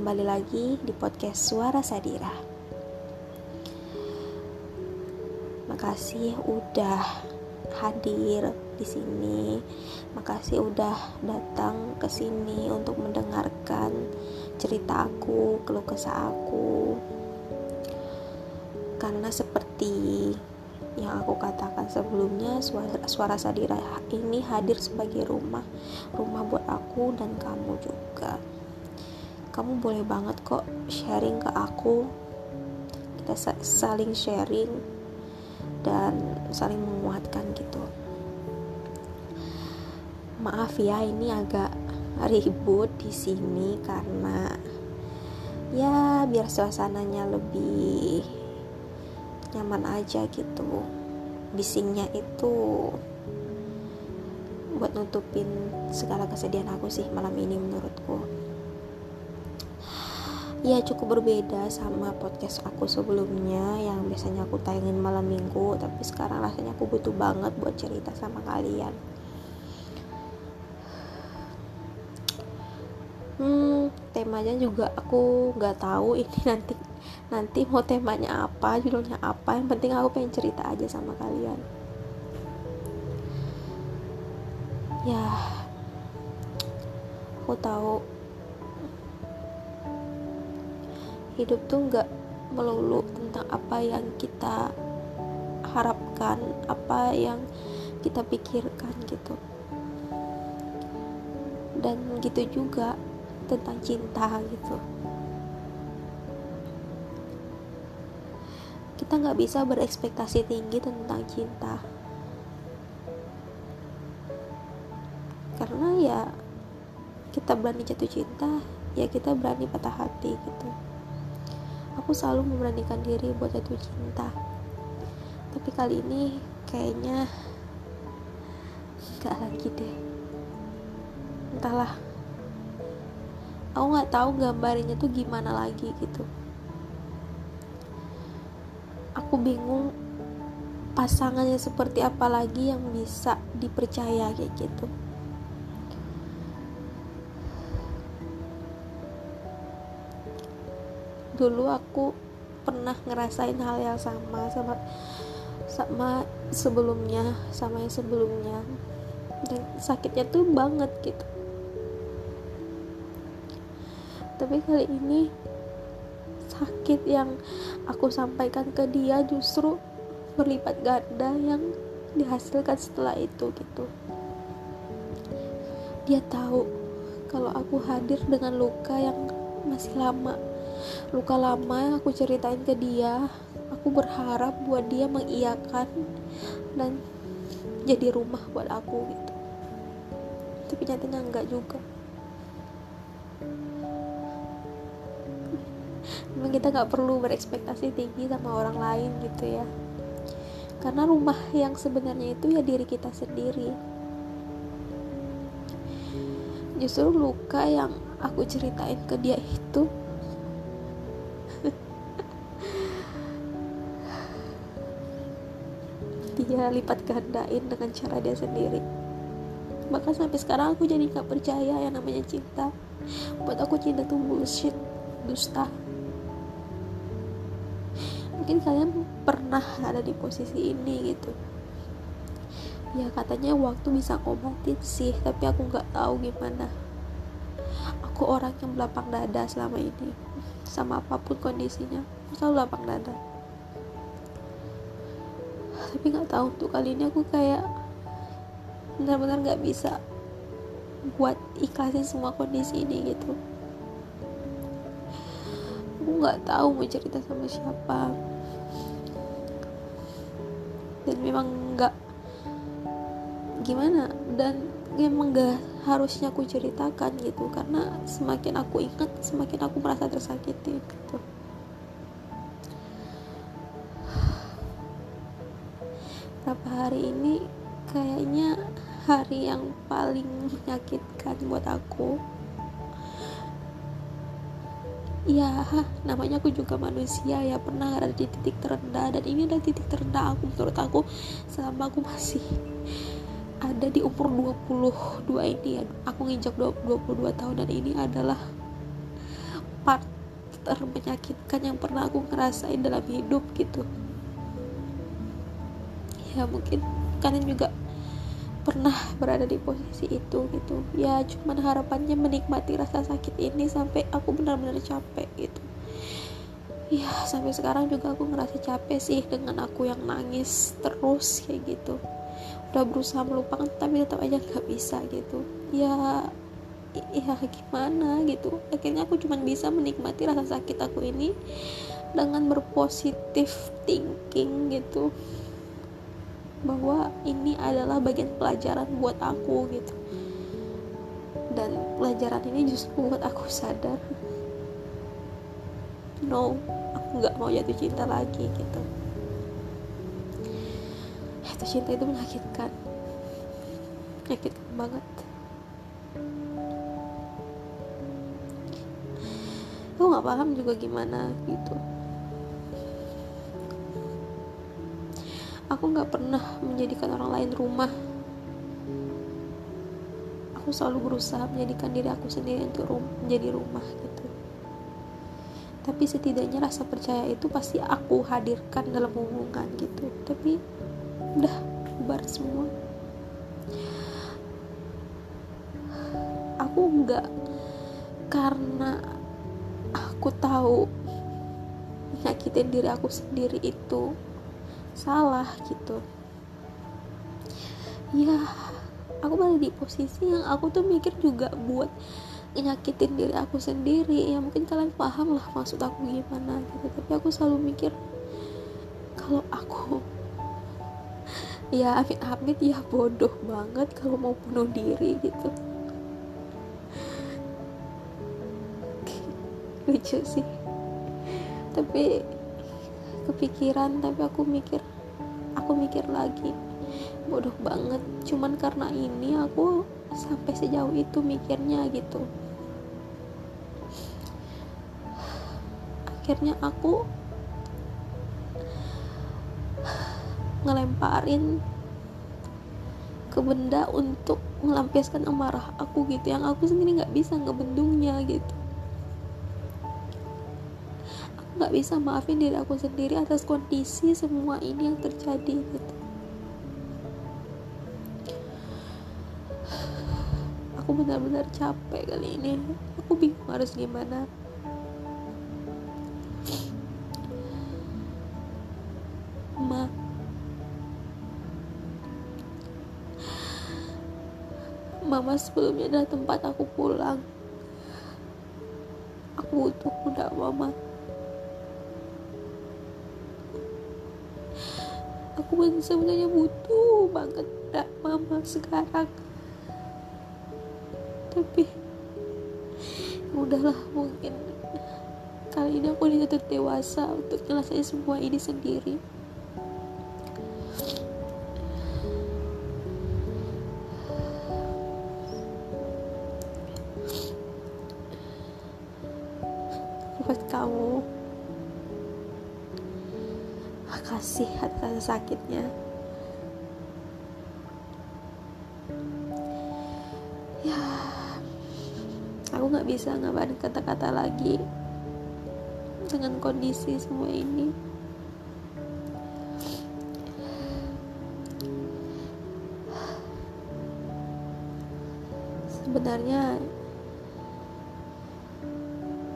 kembali lagi di podcast Suara Sadira. Makasih udah hadir di sini. Makasih udah datang ke sini untuk mendengarkan cerita aku, keluh kesah aku. Karena seperti yang aku katakan sebelumnya, suara, suara Sadira ini hadir sebagai rumah, rumah buat aku dan kamu juga kamu boleh banget kok sharing ke aku. Kita saling sharing dan saling menguatkan gitu. Maaf ya ini agak ribut di sini karena ya biar suasananya lebih nyaman aja gitu. Bisingnya itu buat nutupin segala kesedihan aku sih malam ini menurutku ya cukup berbeda sama podcast aku sebelumnya yang biasanya aku tayangin malam minggu tapi sekarang rasanya aku butuh banget buat cerita sama kalian. Hmm temanya juga aku nggak tahu ini nanti nanti mau temanya apa judulnya apa yang penting aku pengen cerita aja sama kalian. Ya aku tahu hidup tuh nggak melulu tentang apa yang kita harapkan apa yang kita pikirkan gitu. Dan gitu juga tentang cinta gitu. Kita nggak bisa berekspektasi tinggi tentang cinta. Karena ya kita berani jatuh cinta ya kita berani patah hati gitu aku selalu memberanikan diri buat jatuh cinta. Tapi kali ini kayaknya gak lagi deh. Entahlah. Aku nggak tahu gambarnya tuh gimana lagi gitu. Aku bingung pasangannya seperti apa lagi yang bisa dipercaya kayak gitu dulu aku pernah ngerasain hal yang sama sama sama sebelumnya sama yang sebelumnya. Dan sakitnya tuh banget gitu. Tapi kali ini sakit yang aku sampaikan ke dia justru berlipat ganda yang dihasilkan setelah itu gitu. Dia tahu kalau aku hadir dengan luka yang masih lama luka lama yang aku ceritain ke dia aku berharap buat dia mengiyakan dan jadi rumah buat aku gitu. Tapi nyatanya enggak juga. Memang kita nggak perlu berekspektasi tinggi sama orang lain gitu ya. Karena rumah yang sebenarnya itu ya diri kita sendiri. Justru luka yang aku ceritain ke dia itu dia lipat gandain dengan cara dia sendiri. Bahkan sampai sekarang aku jadi gak percaya yang namanya cinta. Buat aku cinta tuh bullshit dusta. Mungkin kalian pernah ada di posisi ini gitu. Ya katanya waktu bisa ngobatin sih tapi aku nggak tahu gimana. Aku orang yang belapang dada selama ini sama apa pun kondisinya. Aku selalu lapang dada tapi nggak tahu tuh kali ini aku kayak benar-benar nggak bisa buat ikhlasin semua kondisi ini gitu. Aku nggak tahu mau cerita sama siapa. Dan memang nggak gimana dan memang nggak harusnya aku ceritakan gitu karena semakin aku ingat semakin aku merasa tersakiti gitu hari ini kayaknya hari yang paling menyakitkan buat aku. Ya namanya aku juga manusia ya pernah ada di titik terendah dan ini adalah titik terendah aku menurut aku selama aku masih ada di umur 22 ini ya. Aku nginjak 22 tahun dan ini adalah part termenyakitkan yang pernah aku ngerasain dalam hidup gitu ya mungkin kalian juga pernah berada di posisi itu gitu. Ya cuman harapannya menikmati rasa sakit ini sampai aku benar-benar capek gitu. Ya sampai sekarang juga aku ngerasa capek sih dengan aku yang nangis terus kayak gitu. Udah berusaha melupakan tapi tetap aja nggak bisa gitu. Ya ya gimana gitu. Akhirnya aku cuma bisa menikmati rasa sakit aku ini dengan berpositif thinking gitu bahwa ini adalah bagian pelajaran buat aku gitu. Dan pelajaran ini justru membuat aku sadar no aku nggak mau jatuh cinta lagi gitu. Jatuh cinta itu menyakitkan menyakitkan banget. Aku nggak paham juga gimana gitu aku nggak pernah menjadikan orang lain rumah. Aku selalu berusaha menjadikan diri aku sendiri untuk rum menjadi rumah gitu. Tapi setidaknya rasa percaya itu pasti aku hadirkan dalam hubungan gitu. Tapi udah bubar semua. Aku nggak karena aku tahu nyakitin diri aku sendiri itu salah gitu. Ya aku malah di posisi yang aku tuh mikir juga buat nyakitin diri aku sendiri. Ya mungkin kalian paham lah maksud aku gimana gitu. Tapi aku selalu mikir kalau aku ya amit-amit ya bodoh banget kalau mau bunuh diri gitu. Lucu sih. Tapi kepikiran tapi aku mikir aku mikir lagi. Bodoh banget cuman karena ini aku sampai sejauh itu mikirnya gitu. Akhirnya aku ngelemparin ke benda untuk melampiaskan amarah aku gitu. Yang aku sendiri nggak bisa ngebendungnya gitu nggak bisa maafin diri aku sendiri atas kondisi semua ini yang terjadi gitu. Aku benar-benar capek kali ini. Aku bingung harus gimana. Ma. Mama sebelumnya adalah tempat aku pulang. Aku butuh udah mama aku sebenarnya butuh banget ada mama sekarang. Tapi udahlah mungkin kali ini aku dituntut dewasa untuk nyelesain semua ini sendiri sakitnya. Ya aku nggak bisa ngabarin kata-kata lagi dengan kondisi semua ini. Sebenarnya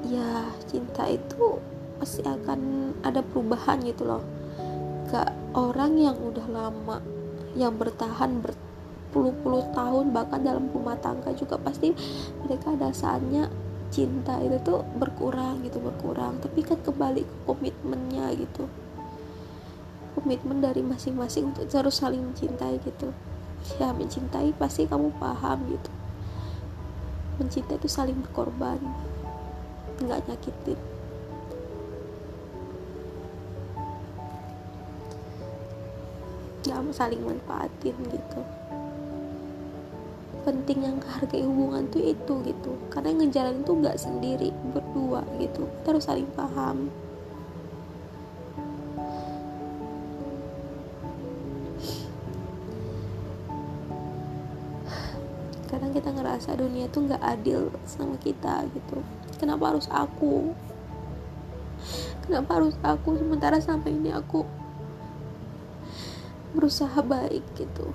ya cinta itu pasti akan ada perubahan gitu loh. Ke orang yang udah lama yang bertahan berpuluh-puluh tahun bahkan dalam rumah tangga juga pasti mereka ada saatnya cinta itu tuh berkurang gitu berkurang. Tapi kan kembali ke komitmennya gitu. Komitmen dari masing-masing untuk terus saling mencintai gitu. Ya mencintai pasti kamu paham gitu. Mencintai itu saling berkorban nggak nyakitin nggak saling manfaatin gitu. Penting yang hargai hubungan tuh itu gitu. Karena ngejalanin tuh nggak sendiri berdua gitu. Terus saling paham. Kadang kita ngerasa dunia tuh nggak adil sama kita gitu. Kenapa harus aku? Kenapa harus aku? Sementara sampai ini aku berusaha baik gitu.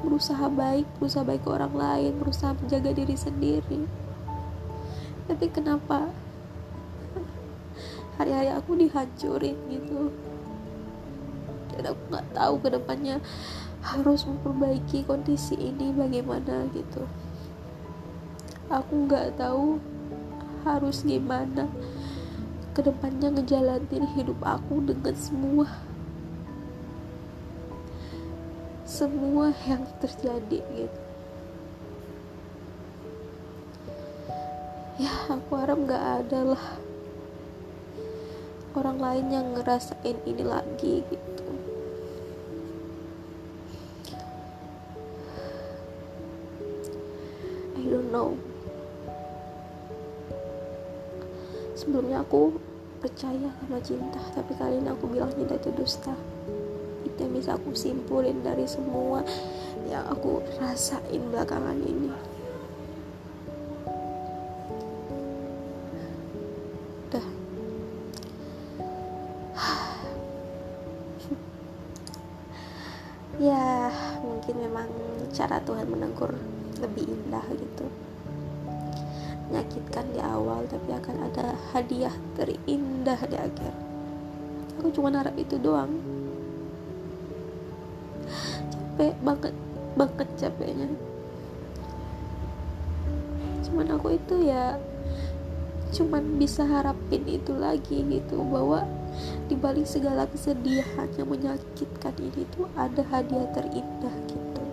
Berusaha baik berusaha baik ke orang lain berusaha menjaga diri sendiri. Tapi kenapa hari-hari aku dihancurin gitu? Dan aku nggak tahu ke depannya harus memperbaiki kondisi ini bagaimana gitu. Aku nggak tahu harus gimana ke depannya ngejalanin hidup aku dengan semua semua yang terjadi gitu. Ya aku harap gak ada lah orang lain yang ngerasain ini lagi gitu. I don't know. Sebelumnya aku percaya sama cinta tapi kali ini aku bilang cinta itu dusta yang bisa aku simpulin dari semua yang aku rasain belakangan ini. Ya mungkin memang cara Tuhan menegur lebih indah gitu. Menyakitkan di awal tapi akan ada hadiah terindah di akhir. Aku cuma harap itu doang capek banget banget capeknya. Cuman aku itu ya cuman bisa harapin itu lagi gitu bahwa di balik segala kesedihan yang menyakitkan ini tuh ada hadiah terindah gitu.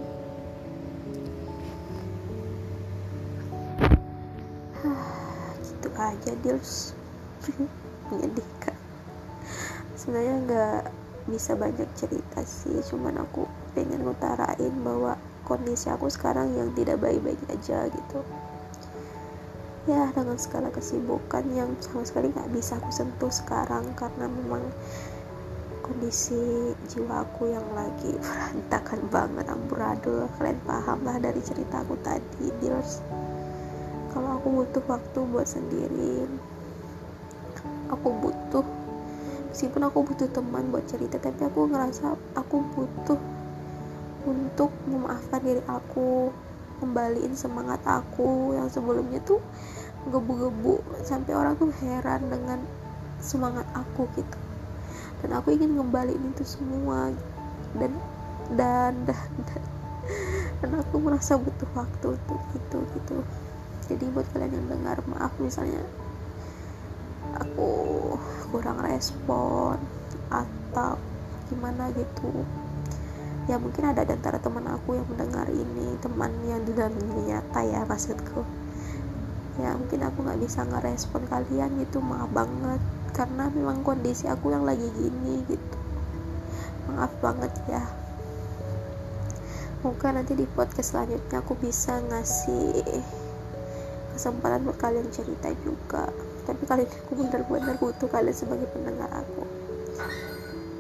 Gitu aja deals menyedihkan. Sebenarnya nggak bisa banyak cerita sih cuman aku pengen ngutarain bahwa kondisi aku sekarang yang tidak baik-baik aja gitu. Ya dengan segala kesibukan yang sama sekali nggak bisa aku sentuh sekarang karena memang kondisi jiwa aku yang lagi berantakan banget. Amburadul kalian paham lah dari cerita aku tadi deals kalau aku butuh waktu buat sendiri aku butuh. Meskipun aku butuh teman buat cerita tapi aku ngerasa aku butuh untuk memaafkan diri aku kembaliin semangat aku yang sebelumnya tuh gebu-gebu sampai orang tuh heran dengan semangat aku gitu. Dan aku ingin ngembaliin itu semua. Dan dan dan dan, dan aku merasa butuh waktu untuk itu gitu. Jadi buat kalian yang dengar maaf misalnya aku kurang respon atau gimana gitu ya mungkin ada di antara teman aku yang mendengar ini teman yang di dalam dunia nyata ya maksudku. Ya mungkin aku nggak bisa ngerespon kalian gitu maaf banget. Karena memang kondisi aku yang lagi gini gitu. Maaf banget ya. Mungkin nanti di podcast selanjutnya aku bisa ngasih kesempatan buat kalian cerita juga. Tapi kali ini aku benar-benar butuh kalian sebagai pendengar aku.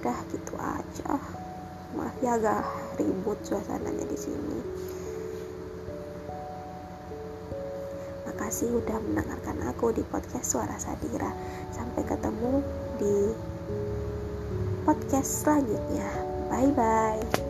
Udah gitu aja maaf ya agak ribut suasananya di sini. Makasih udah mendengarkan aku di podcast Suara Sadira. Sampai ketemu di podcast selanjutnya. Bye bye